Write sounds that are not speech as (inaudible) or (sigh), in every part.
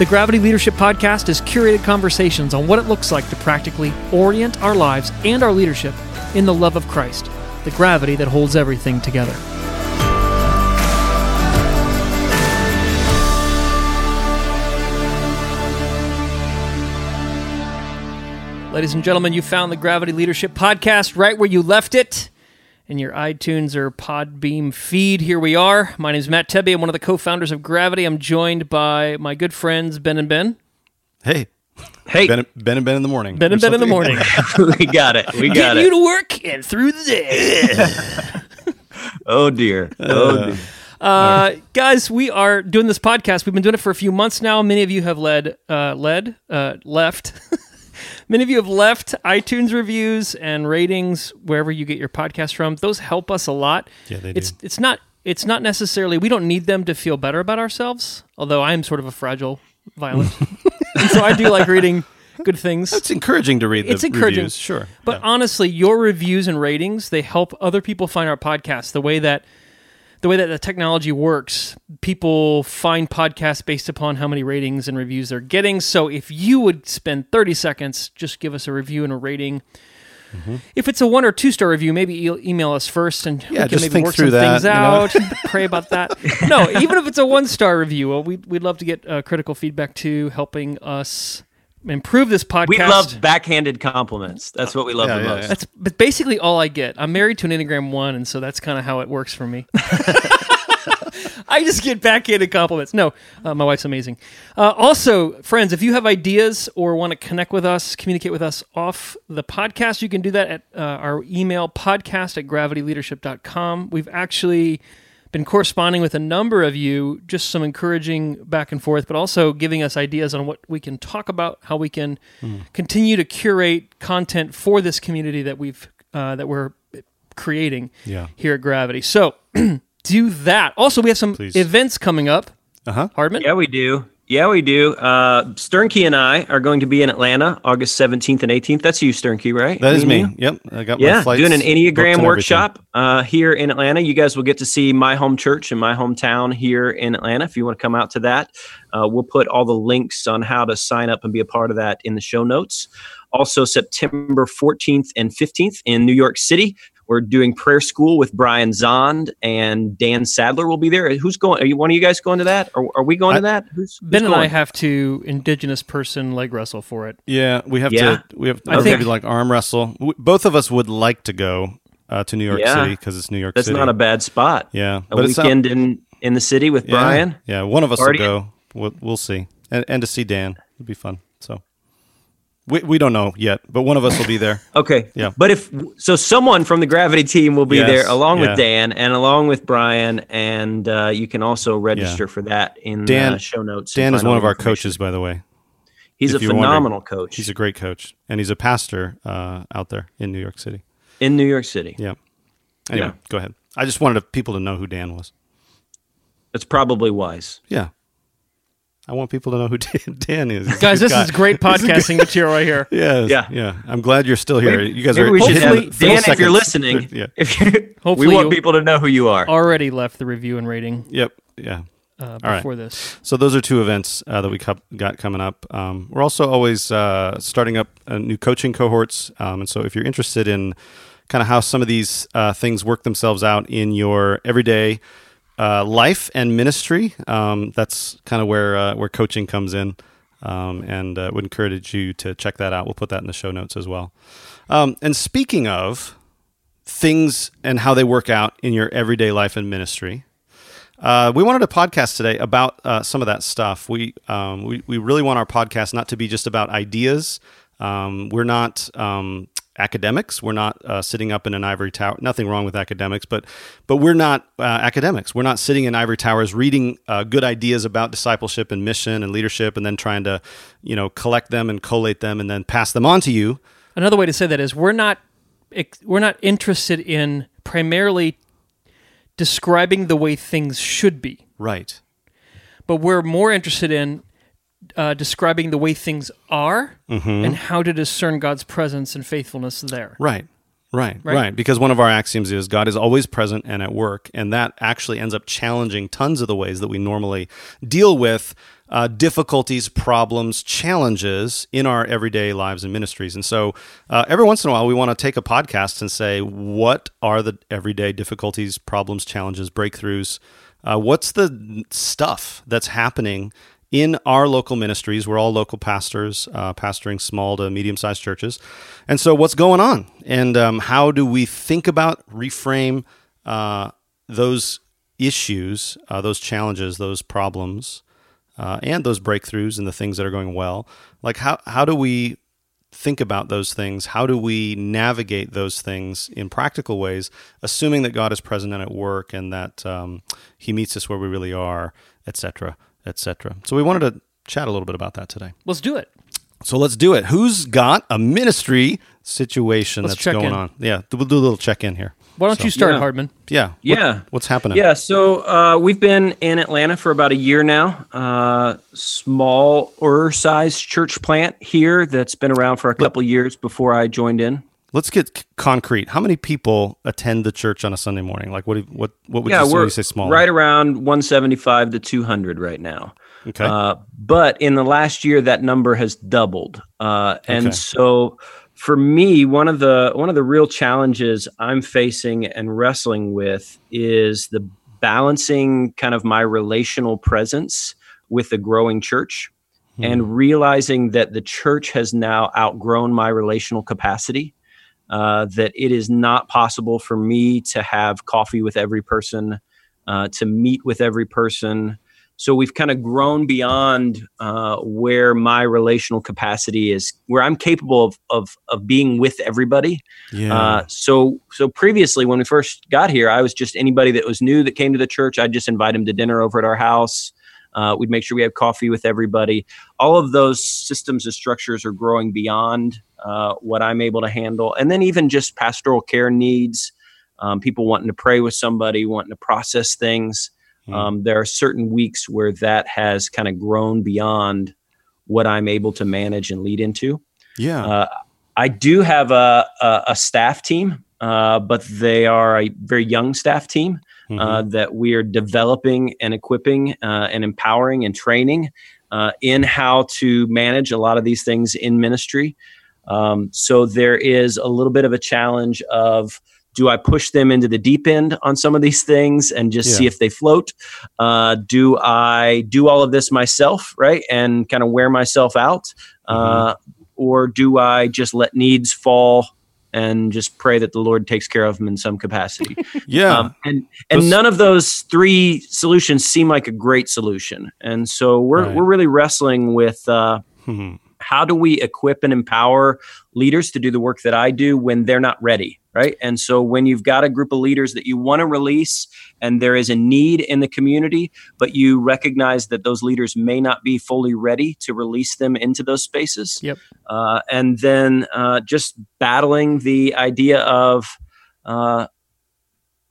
The Gravity Leadership Podcast is curated conversations on what it looks like to practically orient our lives and our leadership in the love of Christ, the gravity that holds everything together. Ladies and gentlemen, you found the Gravity Leadership Podcast right where you left it in your iTunes or Podbean feed. Here we are. My name is Matt Tebbe. I'm one of the co founders of Gravity. I'm joined by my good friends, Ben and Ben. Hey. Hey. Ben, ben and Ben in the morning. Ben and Or Ben in the morning. (laughs) we got it. We got Getting it. you to work and through the day. (laughs) Oh, dear. Oh, dear. Uh, guys, we are doing this podcast. We've been doing it for a few months now. Many of you have led, uh, led, uh, left. (laughs) Many of you have left iTunes reviews and ratings wherever you get your podcast from. Those help us a lot. Yeah, they It's do. it's not it's not necessarily we don't need them to feel better about ourselves. Although I am sort of a fragile violent, (laughs) so I do like reading good things. It's encouraging to read the It's encouraging. reviews, sure. But Yeah. honestly, your reviews and ratings, they help other people find our podcast. The way that the way that the technology works, people find podcasts based upon how many ratings and reviews they're getting. So if you would spend 30 seconds, just give us a review and a rating. Mm-hmm. If it's a one or two star review, maybe e- email us first and Yeah, we can just maybe think work through some that, things you know? out. pray about that. No, even if it's a one star review, well, we'd, we'd love to get uh, critical feedback too, helping us improve this podcast. We love backhanded compliments. That's what we love Yeah, the yeah, most. yeah. That's but basically all I get. I'm married to an Enneagram one, and so that's kind of how it works for me. (laughs) (laughs) I just get backhanded compliments. No, uh, my wife's amazing. Uh, also, friends, if you have ideas or want to connect with us, communicate with us off the podcast, you can do that at uh, our email podcast at gravityleadership.com. We've actually been corresponding with a number of you, just some encouraging back and forth, but also giving us ideas on what we can talk about, how we can continue to curate content for this community that we've uh, that we're creating Yeah. here at Gravity. So (clears throat) do that. Also, we have some Please. events coming up. Uh-huh. Hardman. Yeah, we do. Yeah, we do. Uh, Sternke and I are going to be in Atlanta August 17th and 18th. That's you, Sternke, right? That is me. you? Yep. I got my Yeah, flights doing an Enneagram workshop uh, here in Atlanta. You guys will get to see my home church and my hometown here in Atlanta. If you want to come out to that, uh, we'll put all the links on how to sign up and be a part of that in the show notes. Also, September 14th and 15th in New York City, we're doing prayer school with Brian Zahnd and Dan Sadler will be there. Who's going? Are you one of you guys going to that? Or are we going to that? Who's, who's Ben and I have to indigenous person leg wrestle for it. Yeah, we have Yeah? to. We have. I I think- think like arm wrestle. W- Both of us would like to go uh, to New York Yeah. City because it's New York That's City. not a bad spot. Yeah, A but it's not- weekend in in the city with Yeah. Brian. Yeah, one of us Partying. will go. We'll, we'll see, and, and to see Dan it'd be fun. We we don't know yet, but one of us will be there. (laughs) Okay. Yeah. But if so, someone from the Gravity team will be Yes, there along yeah. with Dan and along with Brian, and uh, you can also register for that in Dan uh, show notes. Dan is one of our coaches, by the way. He's if a phenomenal coach. He's a great coach, and he's a pastor uh, out there in New York City. in New York City. Yeah. Anyway, Yeah. go ahead. I just wanted people to know who Dan was. That's probably wise. Yeah. I want people to know who (laughs) Dan, Dan is. He's Guys, this guy. is (laughs) great He's a good- podcasting material right here. Yeah, Yeah. yeah. I'm glad you're still here. Maybe- you guys are we should hitting have- the Dan, if you're listening, Yeah. if you Hopefully we want you- people to know who you are. Already left the review and rating Yep. Yeah. uh, All right. before this. So those are two events uh, that we cup- got coming up. Um, we're also always uh, starting up uh, new coaching cohorts, um, and so if you're interested in kind of how some of these uh, things work themselves out in your everyday uh, life and ministry, um, that's kind of where uh, where coaching comes in. Um, and uh, would encourage you to check that out. We'll put that in the show notes as well. Um, and speaking of things and how they work out in your everyday life and ministry, uh, we wanted a podcast today about uh, some of that stuff. We, um, we we really want our podcast not to be just about ideas. Um, we're not um, academics. We're not uh, sitting up in an ivory tower. Nothing wrong with academics, but but we're not uh, academics. We're not sitting in ivory towers reading uh, good ideas about discipleship and mission and leadership, and then trying to you know collect them and collate them and then pass them on to you. Another way to say that is we're not we're not interested in primarily describing the way things should be, Right. but we're more interested in uh, describing the way things are Mhm. and how to discern God's presence and faithfulness there. Right. Right, Right? right, Because one of our axioms is God is always present and at work, and that actually ends up challenging tons of the ways that we normally deal with uh, difficulties, problems, challenges in our everyday lives and ministries. And so, uh, every once in a while, we want to take a podcast and say, what are the everyday difficulties, problems, challenges, breakthroughs? Uh, what's the stuff that's happening in our local ministries. We're all local pastors, uh, pastoring small to medium sized churches. And so, what's going on? And um, how do we think about, reframe uh, those issues, uh, those challenges, those problems, uh, and those breakthroughs and the things that are going well? Like, how, how do we think about those things? How do we navigate those things in practical ways, assuming that God is present and at work and that um, He meets us where we really are, etc., etc. So we wanted to chat a little bit about that today. Let's do it. So let's do it. Who's got a ministry situation Let's that's going in. on? Yeah, we'll do a little check in here. Why don't So- you start, Yeah. Hardman? Yeah, What- Yeah. what's happening? Yeah, so uh, we've been in Atlanta for about a year now. Uh, smaller size church plant here that's been around for a couple years before I joined in. Let's get concrete. How many people attend the church on a Sunday morning? Like, what? do What? What would yeah, you you say small? right around 175 to 200 right now. Okay. Uh, but in the last year, that number has doubled. Uh, and Okay. so, for me, one of the one of the real challenges I'm facing and wrestling with is the balancing kind of my relational presence with the growing church, and realizing that the church has now outgrown my relational capacity. Uh, that it is not possible for me to have coffee with every person, uh, to meet with every person. So we've kind of grown beyond uh, where my relational capacity is, where I'm capable of of, of being with everybody. Yeah. Uh, so so previously, when we first got here, I was just anybody that was new that came to the church. I'd just invite them to dinner over at our house. Uh, we'd make sure we have coffee with everybody. All of those systems and structures are growing beyond uh, what I'm able to handle, and then even just pastoral care needs. Um, people wanting to pray with somebody, wanting to process things. Um, there are certain weeks where that has kind of grown beyond what I'm able to manage and lead into. yeah. Uh, I do have a, a, a staff team, uh, but they are a very young staff team uh, that we are developing and equipping uh, and empowering and training uh, in how to manage a lot of these things in ministry. Um, so there is a little bit of a challenge of do I push them into the deep end on some of these things and just see if they float? Uh, do I do all of this myself, right, and kind of wear myself out, uh, or do I just let needs fall and just pray that the Lord takes care of them in some capacity. (laughs) yeah. Um, and and none of those three solutions seem like a great solution. And so we're Right. we're really wrestling with uh, (laughs) Hmm. How do we equip and empower leaders to do the work that I do when they're not ready, right? And so when you've got a group of leaders that you want to release and there is a need in the community, but you recognize that those leaders may not be fully ready to release them into those spaces. Yep. Uh, and then uh, just battling the idea of, uh,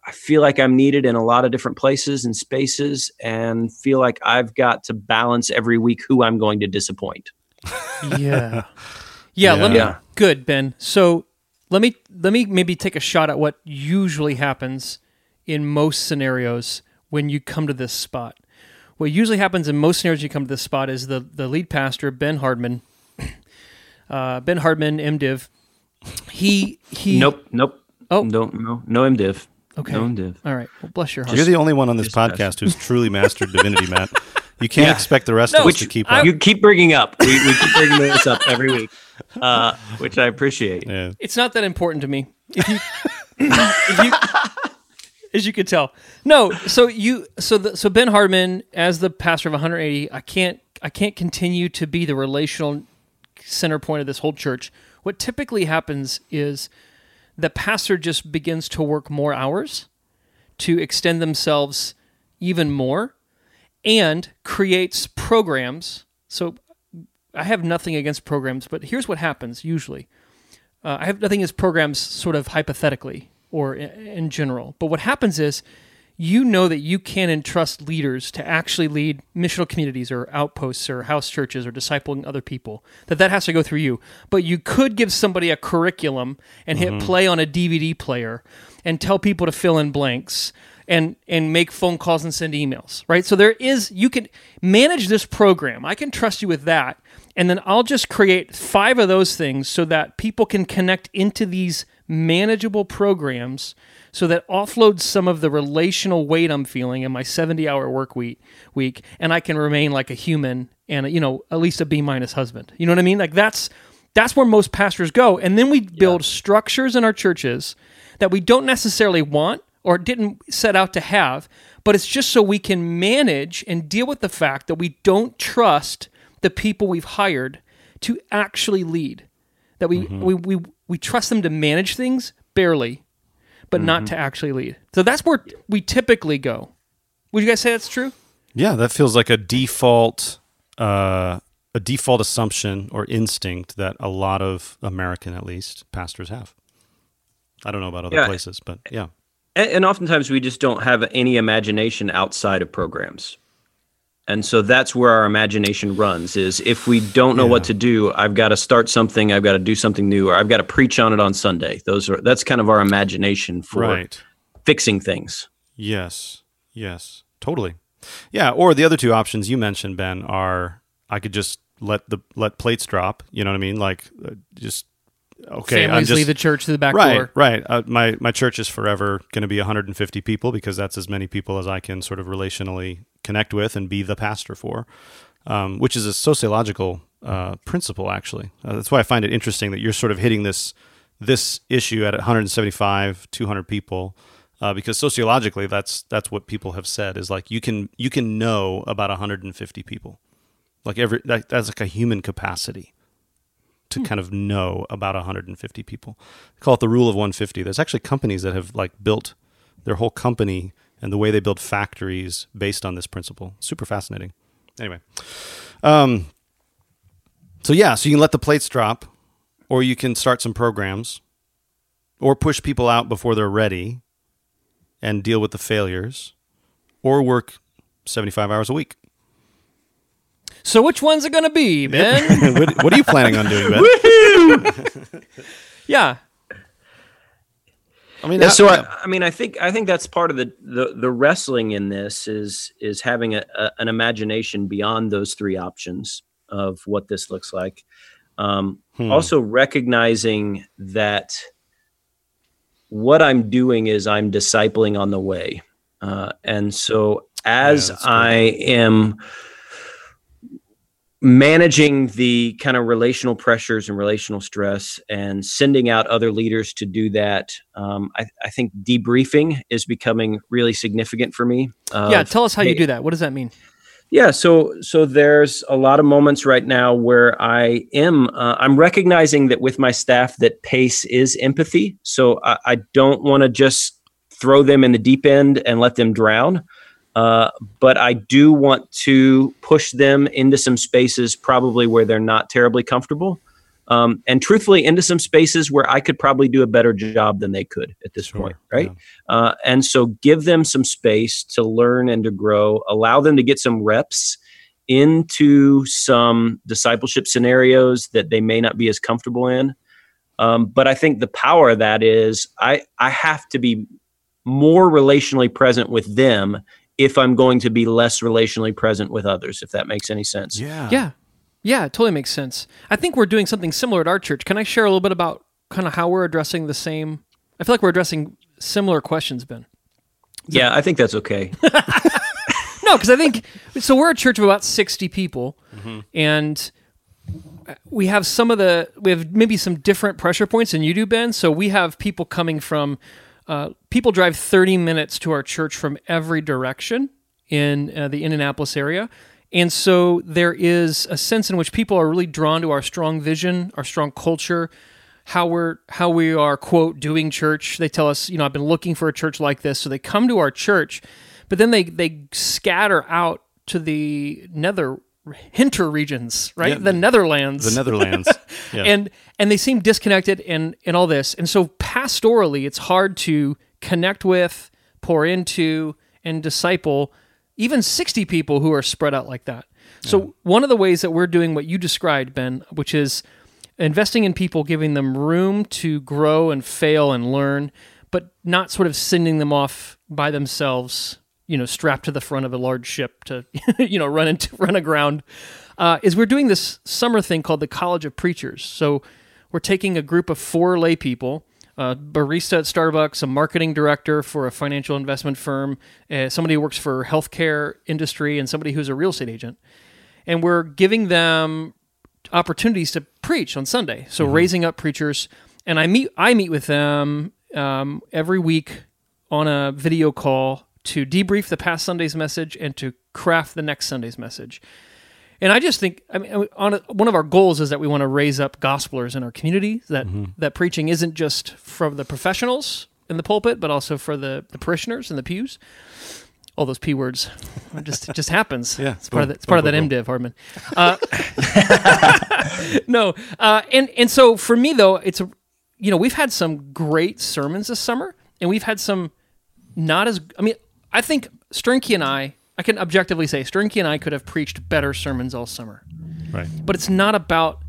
I feel like I'm needed in a lot of different places and spaces, and feel like I've got to balance every week who I'm going to disappoint. Yeah. (laughs) Yeah, let me Yeah. good, Ben. So let me let me maybe take a shot at what usually happens in most scenarios when you come to this spot. What usually happens in most scenarios you come to this spot is the the lead pastor, Ben Hardman, (clears throat) uh, Ben Hardman, MDiv, he he Nope, nope. Oh. no, no, no MDiv. Okay. No MDiv. All right. Well bless your heart. You're the only one on this podcast who's truly mastered divinity, Matt. (laughs) You can't Yeah. expect the rest No, of us which to keep I- up. You keep bringing up. We, we keep bringing this up every week, uh, which I appreciate. yeah. It's not that important to me. If you, if you as you could tell. No, so you so the, so Ben Hardman as the pastor of 180, I can't I can't continue to be the relational center point of this whole church. What typically happens is the pastor just begins to work more hours to extend themselves even more and creates programs. So I have nothing against programs, but here's what happens usually. Uh, I have nothing against programs sort of hypothetically or in general. But what happens is you know that you can entrust leaders to actually lead missional communities or outposts or house churches or discipling other people that that has to go through you but you could give somebody a curriculum and hit play on a dvd player and tell people to fill in blanks and and make phone calls and send emails right? So there is you can manage this program. I can trust you with that. And then i'll just create five of those things so that people can connect into these manageable programs so that offloads some of the relational weight I'm feeling in my 70 hour work week week and I can remain like a human and you know at least a B minus husband. You know what I mean? Like that's that's where most pastors go. And then we build structures in our churches that we don't necessarily want or didn't set out to have, but it's just so we can manage and deal with the fact that we don't trust the people we've hired to actually lead. That we we, we we trust them to manage things barely, but not to actually lead. So that's where we typically go. Would you guys say that's true? Yeah, that feels like a default, uh, a default assumption or instinct that a lot of American, at least, pastors have. I don't know about other Yeah. places, but yeah, And, and oftentimes we just don't have any imagination outside of programs. And so that's where our imagination runs is if we don't know what to do, I've got to start something, I've got to do something new, or I've got to preach on it on Sunday. Those are that's kind of our imagination for right. fixing things. Yes, yes, totally. Yeah, or the other two options you mentioned, Ben, are I could just let the let plates drop. You know what I mean? Like uh, just okay. I'm Families just, leave the church to the back right, door. Right, uh, my my church is forever going to be 150 people because that's as many people as I can sort of relationally connect with and be the pastor for, um, which is a sociological uh, principle actually. Uh, that's why I find it interesting that you're sort of hitting this this issue at 175, 200 people. Uh, because sociologically, that's that's what people have said is like you can you can know about 150 people, like every that, that's like a human capacity to kind of know about 150 people. They call it the rule of 150. There's actually companies that have like built their whole company and the way they build factories based on this principle. Super fascinating. Anyway, um, so yeah, so you can let the plates drop, or you can start some programs, or push people out before they're ready, and deal with the failures, or work 75 hours a week. So which one's it going to be, Ben? (laughs) what, what are you planning on doing, Ben? (laughs) yeah. I mean, Yeah, how- so I, I mean, I think I think that's part of the the, the wrestling in this is is having a, a, an imagination beyond those three options of what this looks like. Um, Hmm. Also recognizing that what I'm doing is I'm discipling on the way, uh, and so as that's good. I am managing the kind of relational pressures and relational stress and sending out other leaders to do that um, I, I, think debriefing is becoming really significant for me. Yeah tell us how hey, you do that. What does that mean? Yeah so so there's a lot of moments right now where i am uh, i'm recognizing that with my staff that pace is empathy. So i, I don't want to just throw them in the deep end and let them drown uh, but I do want to push them into some spaces probably where they're not terribly comfortable. Um, and truthfully, into some spaces where I could probably do a better job than they could at this sure, point, right? Yeah. Uh, and so give them some space to learn and to grow, allow them to get some reps into some discipleship scenarios that they may not be as comfortable in. Um, but I think the power of that is I, I have to be more relationally present with them if I'm going to be less relationally present with others, if that makes any sense. Yeah. Yeah. Yeah, it totally makes sense. I think we're doing something similar at our church. Can I share a little bit about kind of how we're addressing the same? I feel like we're addressing similar questions, Ben. Yeah, I think that's okay. (laughs) no, because I think so. We're a church of about sixty people, mm-hmm. and we have some of the we have maybe some different pressure points than you do, Ben. So we have people coming from uh, people drive 30 minutes to our church from every direction in uh, the Indianapolis area. And so there is a sense in which people are really drawn to our strong vision, our strong culture, how we're how we are quote doing church. They tell us, you know, I've been looking for a church like this. So they come to our church, but then they they scatter out to the nether hinter regions, right? Yeah, the Netherlands. The Netherlands. (laughs) Yeah. and and they seem disconnected and and all this. And so pastorally, it's hard to connect with, pour into, and disciple even 60 people who are spread out like that. So yeah. one of the ways that we're doing what you described, Ben, which is investing in people, giving them room to grow and fail and learn, but not sort of sending them off by themselves you know strapped to the front of a large ship to (laughs) you know run into (laughs) run aground uh, is we're doing this summer thing called the College of Preachers. So we're taking a group of four lay people, a barista at Starbucks, a marketing director for a financial investment firm, uh, somebody who works for healthcare industry, and somebody who's a real estate agent, and we're giving them opportunities to preach on Sunday. So mm-hmm. raising up preachers, and I meet I meet with them um, every week on a video call to debrief the past Sunday's message and to craft the next Sunday's message. And I just think, I mean, on a, one of our goals is that we want to raise up gospelers in our community. That mm-hmm. that preaching isn't just for the professionals in the pulpit, but also for the, the parishioners in the pews. All those p words, it just it just happens. (laughs) Yeah, it's part of the, it's part of that MDiv, Hardman. Uh, (laughs) no, uh, and and so for me though, it's a, you know we've had some great sermons this summer, and we've had some not as I mean I think Sternke and I, I can objectively say Sternke and I could have preached better sermons all summer. Right. But it's not about.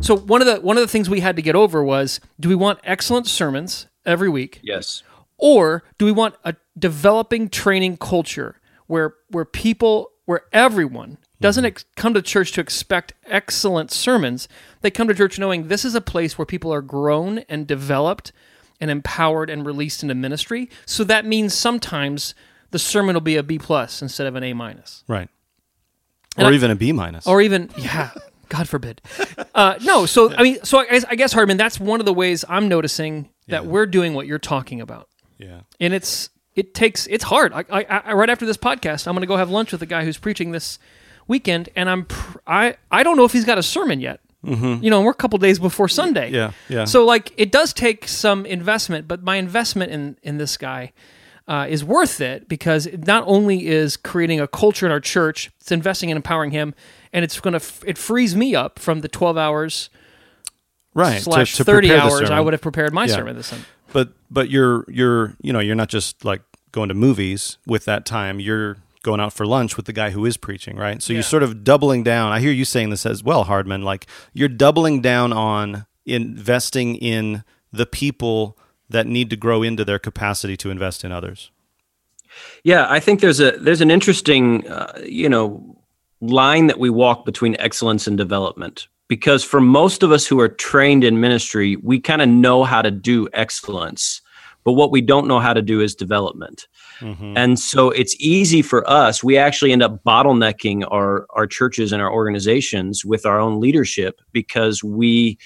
So one of the one of the things we had to get over was: do we want excellent sermons every week? Yes. Or do we want a developing training culture where where people where everyone doesn't mm-hmm. ex- come to church to expect excellent sermons. They come to church knowing this is a place where people are grown and developed and empowered and released into ministry. So that means sometimes the sermon will be a B plus instead of an A minus. Right. And or I, even a B minus. Or even yeah. God forbid. Uh, no, so I mean, so I, I, guess Hardman, that's one of the ways I'm noticing that yeah. we're doing what you're talking about. Yeah, and it's it takes it's hard. I, I, right after this podcast, I'm going to go have lunch with the guy who's preaching this weekend, and I'm pr- I I don't know if he's got a sermon yet. Mm-hmm. You know, and we're a couple days before Sunday. Yeah, yeah. So like, it does take some investment, but my investment in in this guy uh, is worth it because it not only is creating a culture in our church, it's investing and empowering him, and it's to f- it frees me up from the twelve hours, right? Slash to, to thirty hours I would have prepared my yeah. sermon this Sunday. But but you're you're you know you're not just like going to movies with that time. You're going out for lunch with the guy who is preaching, right? So yeah. you're sort of doubling down. I hear you saying this as well, Hardman. Like you're doubling down on investing in the people that need to grow into their capacity to invest in others? Yeah, I think there's a there's an interesting uh, you know line that we walk between excellence and development because for most of us who are trained in ministry, we kind of know how to do excellence, but what we don't know how to do is development. Mm-hmm. And so it's easy for us. We actually end up bottlenecking our our churches and our organizations with our own leadership because we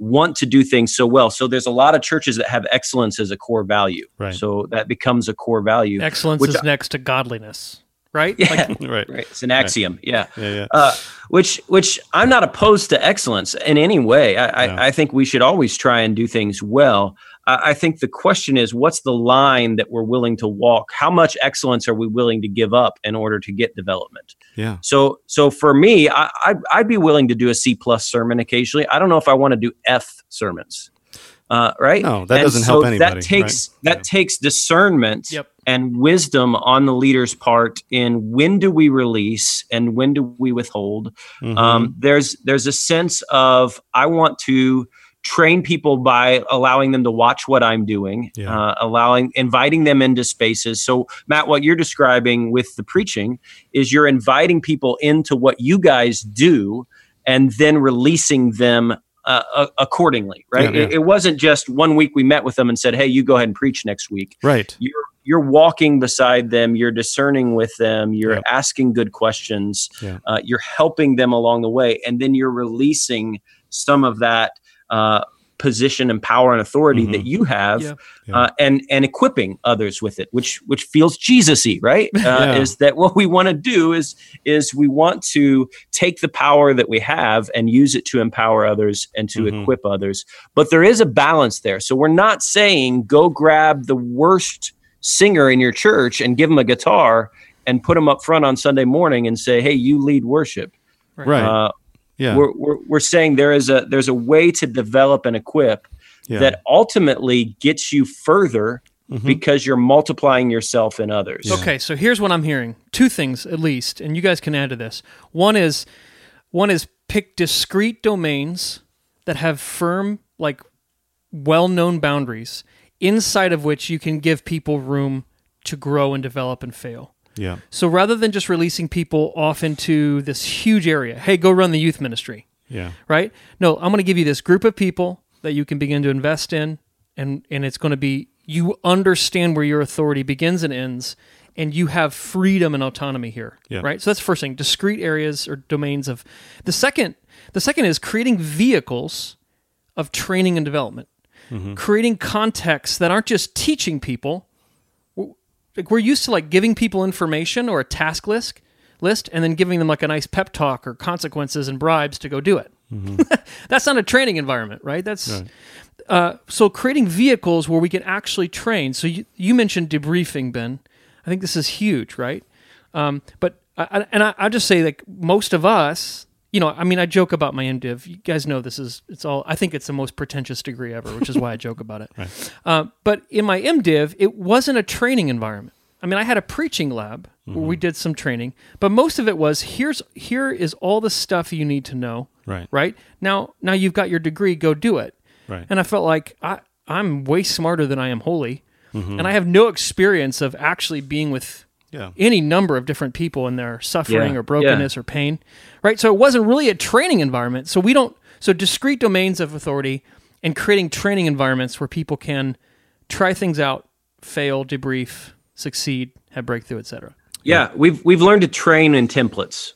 want to do things so well. So there's a lot of churches that have excellence as a core value. Right. So that becomes a core value. Excellence is I, next to godliness right? Yeah, like, (laughs) right. right. It's an axiom. Right. Yeah, yeah, yeah. Uh, which which I'm not opposed to excellence in any way. I, I, I, think we should always try and do things well. I, I think the question is, what's the line that we're willing to walk? How much excellence are we willing to give up in order to get development? Yeah. So so for me, I, I I'd be willing to do a C plus sermon occasionally. I don't know if I want to do F sermons. Uh, right? No, that and doesn't so help anybody. That takes right? that yeah. takes discernment yep. and wisdom on the leader's part in when do we release and when do we withhold. Mm-hmm. Um, there's there's a sense of I want to train people by allowing them to watch what I'm doing, yeah. uh, allowing inviting them into spaces. So Matt, what you're describing with the preaching is you're inviting people into what you guys do and then releasing them uh, accordingly, right? Yeah, yeah. It, it, wasn't just one week we met with them and said, "Hey, you go ahead and preach next week." Right. You're you're walking beside them, you're discerning with them, you're yep. asking good questions, yeah. uh, you're helping them along the way, and then you're releasing some of that. Uh, position and power and authority mm-hmm. that you have yeah. Uh, and and equipping others with it which which feels jesusy right (laughs) uh, yeah. is that what we want to do is is we want to take the power that we have and use it to empower others and to mm-hmm. equip others but there is a balance there so we're not saying go grab the worst singer in your church and give them a guitar and put them up front on sunday morning and say hey you lead worship right uh, yeah. We're, we're, we're saying there is a there's a way to develop and equip yeah. that ultimately gets you further mm-hmm. because you're multiplying yourself in others. Yeah. Okay, so here's what I'm hearing. Two things at least, and you guys can add to this. One is one is pick discrete domains that have firm like well-known boundaries inside of which you can give people room to grow and develop and fail. Yeah. So rather than just releasing people off into this huge area, hey, go run the youth ministry. Yeah. Right? No, I'm going to give you this group of people that you can begin to invest in and and it's going to be you understand where your authority begins and ends and you have freedom and autonomy here. Yeah. Right? So that's the first thing, discrete areas or domains of The second the second is creating vehicles of training and development. Mm-hmm. Creating contexts that aren't just teaching people, like we're used to like giving people information or a task list list and then giving them like a nice pep talk or consequences and bribes to go do it. Mm-hmm. (laughs) That's not a training environment, right? That's right. Uh, so creating vehicles where we can actually train. So you, you mentioned debriefing, Ben. I think this is huge, right? Um, but I, and I, I just say like most of us you know, I mean, I joke about my MDiv. You guys know this is, it's all, I think it's the most pretentious degree ever, which is why I joke about it. (laughs) Right. Uh, but in my MDiv, it wasn't a training environment. I mean, I had a preaching lab mm-hmm. where we mm-hmm. did some training, but most of it was here's, here is all the stuff you need to know. Right. Right. Now, now you've got your degree, go do it. Right. And I felt like I, I'm way smarter than I am holy. Mm-hmm. And I have no experience of actually being with yeah. any number of different people in their suffering yeah. or brokenness yeah. or pain, right? So it wasn't really a training environment. So we don't, so discrete domains of authority and creating training environments where people can try things out, fail, debrief, succeed, have breakthrough, etc. Yeah, we've we've learned to train in templates,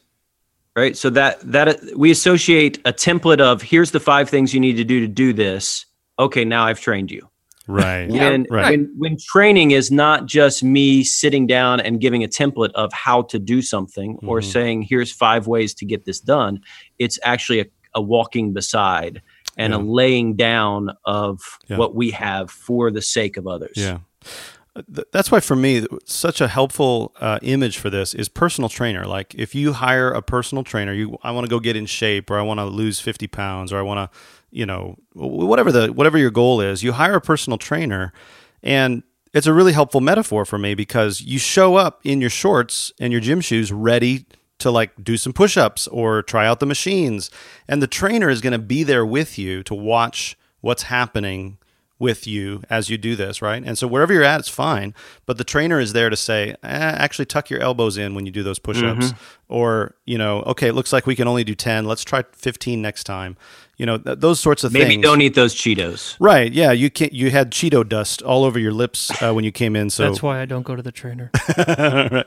right? So that that we associate a template of here's the five things you need to do to do this. Okay, now I've trained you. Right. when, right. when when training is not just me sitting down and giving a template of how to do something mm-hmm. or saying here's five ways to get this done, it's actually a, a walking beside and yeah. a laying down of yeah. what we have for the sake of others. Yeah. That's why, for me, such a helpful uh, image for this is personal trainer. Like, if you hire a personal trainer, you I want to go get in shape, or I want to lose fifty pounds, or I want to you know whatever the whatever your goal is you hire a personal trainer and it's a really helpful metaphor for me because you show up in your shorts and your gym shoes ready to like do some push-ups or try out the machines and the trainer is going to be there with you to watch what's happening with you as you do this, right? And so wherever you're at, it's fine. But the trainer is there to say, eh, actually tuck your elbows in when you do those push-ups, Mhm. or you know, okay, it looks like we can only do ten. Let's try fifteen next time. You know, th- those sorts of Maybe things. Maybe don't eat those Cheetos. Right? Yeah, you can't. You had Cheeto dust all over your lips uh, when you came in. So That's why I don't go to the trainer. (laughs) Right.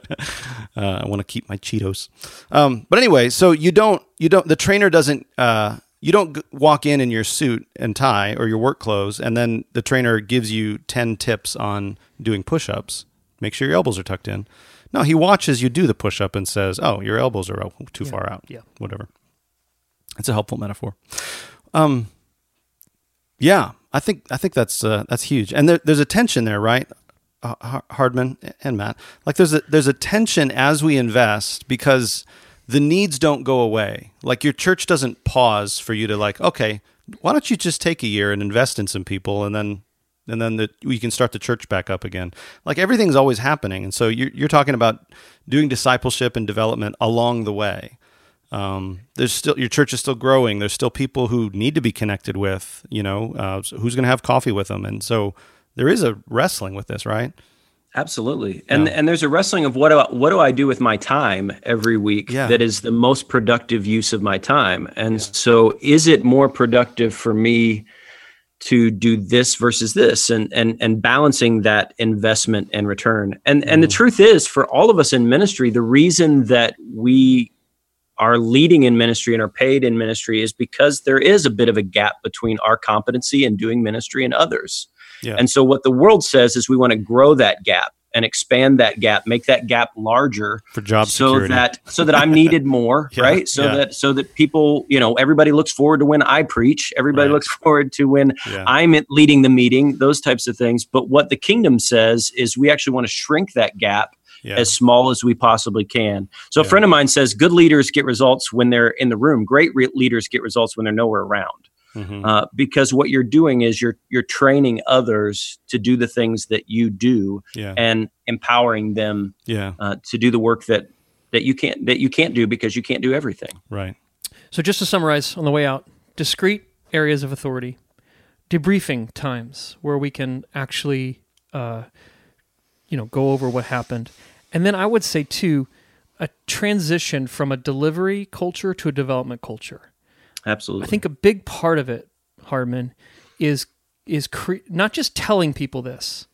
uh, I want to keep my Cheetos. Um, but anyway, so you don't you don't the trainer doesn't uh, you don't g- walk in in your suit and tie or your work clothes, and then the trainer gives you ten tips on doing push-ups. Make sure your elbows are tucked in. No, he watches you do the push-up and says, "Oh, your elbows are too Yeah, far out." yeah. whatever. It's a helpful metaphor. Um, yeah, I think I think that's uh, that's huge, and there, there's a tension there, right, uh, Hardman and Matt? Like there's a there's a tension as we invest because the needs don't go away. Like your church doesn't pause for you to like, okay, why don't you just take a year and invest in some people, and then and then the, we can start the church back up again. Like everything's always happening, and so you're you're talking about doing discipleship and development along the way um, there's still your church is still growing. There's still people who need to be connected with. You know, uh, so who's going to have coffee with them, and so there is a wrestling with this, right? Absolutely. And and there's a wrestling of what do I, what do I do with my time every week Yeah. that is the most productive use of my time. And so is it more productive for me to do this versus this and and and balancing that investment and return. And and the truth is for all of us in ministry the reason that we are leading in ministry and are paid in ministry is because there is a bit of a gap between our competency in doing ministry and others. Yeah. And so what the world says is we want to grow that gap and expand that gap, make that gap larger for job so security. that so that I'm needed more, (laughs) Yeah, right? So yeah. that so that people, you know, everybody looks forward to when I preach, everybody Right. looks forward to when Yeah. I'm leading the meeting, those types of things. But what the kingdom says is we actually want to shrink that gap Yeah. as small as we possibly can. So a friend of mine says good leaders get results when they're in the room. Great re- leaders get results when they're nowhere around. Mhm. Uh, because what you're doing is you're you're training others to do the things that you do Yeah. and empowering them Yeah. uh, to do the work that that you can't that you can't do because you can't do everything. Right. So just to summarize on the way out, discrete areas of authority, debriefing times where we can actually, uh, you know, go over what happened, and then I would say too, a transition from a delivery culture to a development culture. Absolutely. I think a big part of it, Hardman, is is cre- not just telling people this,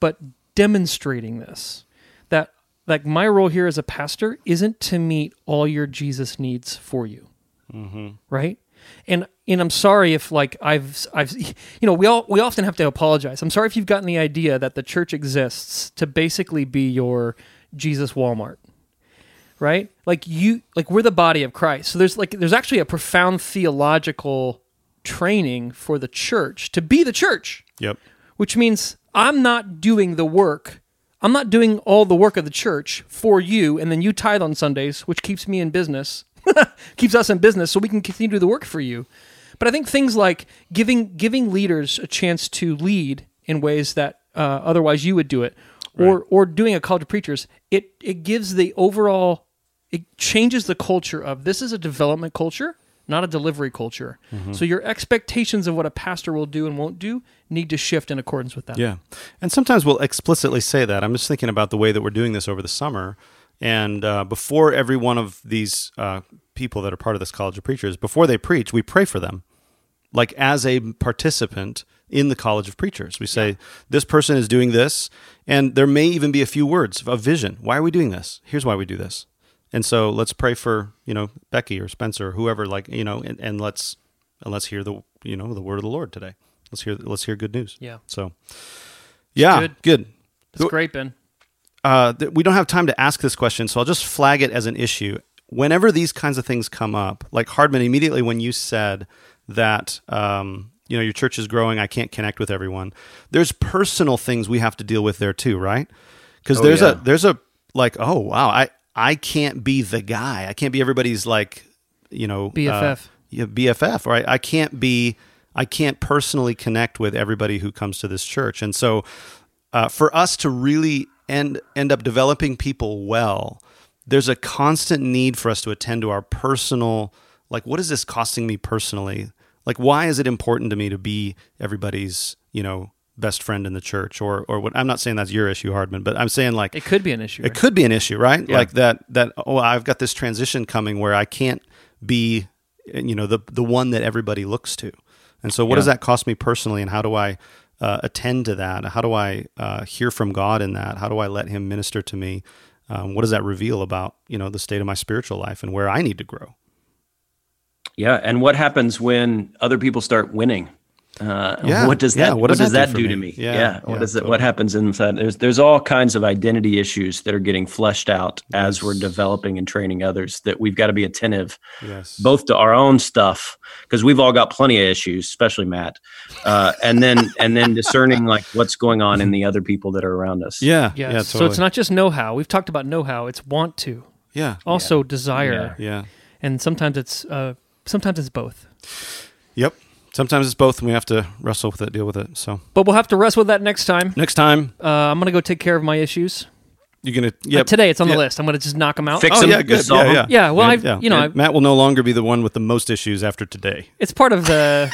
but demonstrating this. That like my role here as a pastor isn't to meet all your Jesus needs for you, Mm-hmm. right? And and I'm sorry if like I've I've you know we all we often have to apologize. I'm sorry if you've gotten the idea that the church exists to basically be your Jesus Walmart right? Like you like we're the body of Christ. So there's like there's actually a profound theological training for the church to be the church, Yep. which means I'm not doing the work. I'm not doing all the work of the church for you and then you tithe on Sundays, which keeps me in business. (laughs) keeps us in business so we can continue to do the work for you. But I think things like giving giving leaders a chance to lead in ways that uh, otherwise you would do it, or or doing a college of preachers, it it gives the overall it changes the culture of this is a development culture, not a delivery culture. Mhm. So your expectations of what a pastor will do and won't do need to shift in accordance with that. Yeah. And sometimes we'll explicitly say that. I'm just thinking about the way that we're doing this over the summer. And uh, before every one of these uh, people that are part of this College of Preachers, before they preach, we pray for them. Like as a participant in the College of Preachers, we say, this person is doing this. And there may even be a few words of vision. Why are we doing this? Here's why we do this. And so let's pray for, you know, Becky or Spencer or whoever, like, you know, and, and let's, and let's hear the, you know, the word of the Lord today. Let's hear, let's hear good news. Yeah. So, yeah, good. good. That's great, Ben. Uh, th- we don't have time to ask this question, so I'll just flag it as an issue. Whenever these kinds of things come up, like Hardman, immediately when you said that um, you know your church is growing, I can't connect with everyone. There's personal things we have to deal with there too, right? Because Oh, there's yeah. a there's a like, oh wow, I I can't be the guy. I can't be everybody's like, you know, uh, BFF. yeah, BFF, right? I can't be, I can't personally connect with everybody who comes to this church, and so uh, for us to really end end up developing people well, there's a constant need for us to attend to our personal, like, what is this costing me personally? Like, why is it important to me to be everybody's you know, best friend in the church? Or or what I'm not saying that's your issue Hardman but I'm saying like it could be an issue it could be an issue right? Yeah. like that that oh I've got this transition coming where I can't be you know the the one that everybody looks to. And so what yeah. does that cost me personally and how do I uh, attend to that? How do I uh, hear from God in that? How do I let him minister to me? Um, what does that reveal about you know the state of my spiritual life and where I need to grow yeah and what happens when other people start winning uh, yeah. What does that? Yeah. What, does, does that, that, do, do to me? Yeah. yeah. What does it? What happens inside? There's there's all kinds of identity issues that are getting fleshed out yes. as we're developing and training others. That we've got to be attentive, yes. both to our own stuff because we've all got plenty of issues, especially Matt, uh, and then and then discerning like what's going on in the other people that are around us. Yeah. Yes. Yeah. Totally. So it's not just know how. We've talked about know how. It's want to. Yeah. Also yeah. desire. Yeah. yeah. And sometimes it's uh, sometimes it's both. Yep. Sometimes it's both and we have to wrestle with it deal with it so. But we'll have to wrestle with that next time. Next time. Uh, i'm gonna go take care of my issues. You're gonna yeah uh, today it's on yep. the list. I'm gonna just knock them out. Fix oh, them. yeah good. Yeah, yeah, yeah well i yeah. you know I, matt will no longer be the one with the most issues after today. It's part of the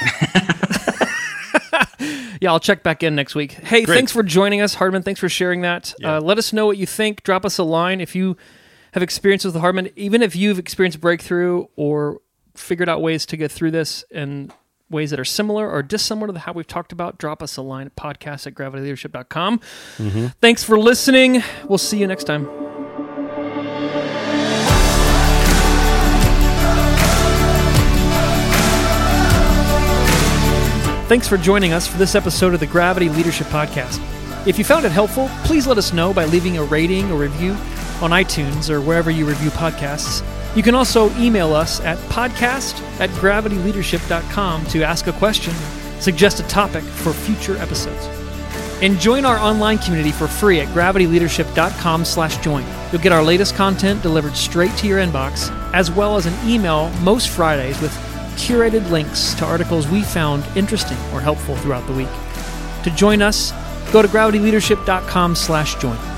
(laughs) yeah i'll check back in next week. Hey Great. thanks for joining us hardman thanks for sharing that. Yeah. uh, let us know what you think. Drop us a line if you have experiences with the hardman even if you've experienced breakthrough or figured out ways to get through this and ways that are similar or dissimilar to how we've talked about, drop us a line at podcast at gravityleadership.com. Mm-hmm. Thanks for listening. We'll see you next time. Thanks for joining us for this episode of the Gravity Leadership Podcast. If you found it helpful, please let us know by leaving a rating or review on iTunes or wherever you review podcasts. You can also email us at podcast at gravityleadership.com to ask a question, suggest a topic for future episodes. And join our online community for free at gravityleadership.com slash join. You'll get our latest content delivered straight to your inbox, as well as an email most Fridays with curated links to articles we found interesting or helpful throughout the week. To join us, go to gravityleadership.com slash join.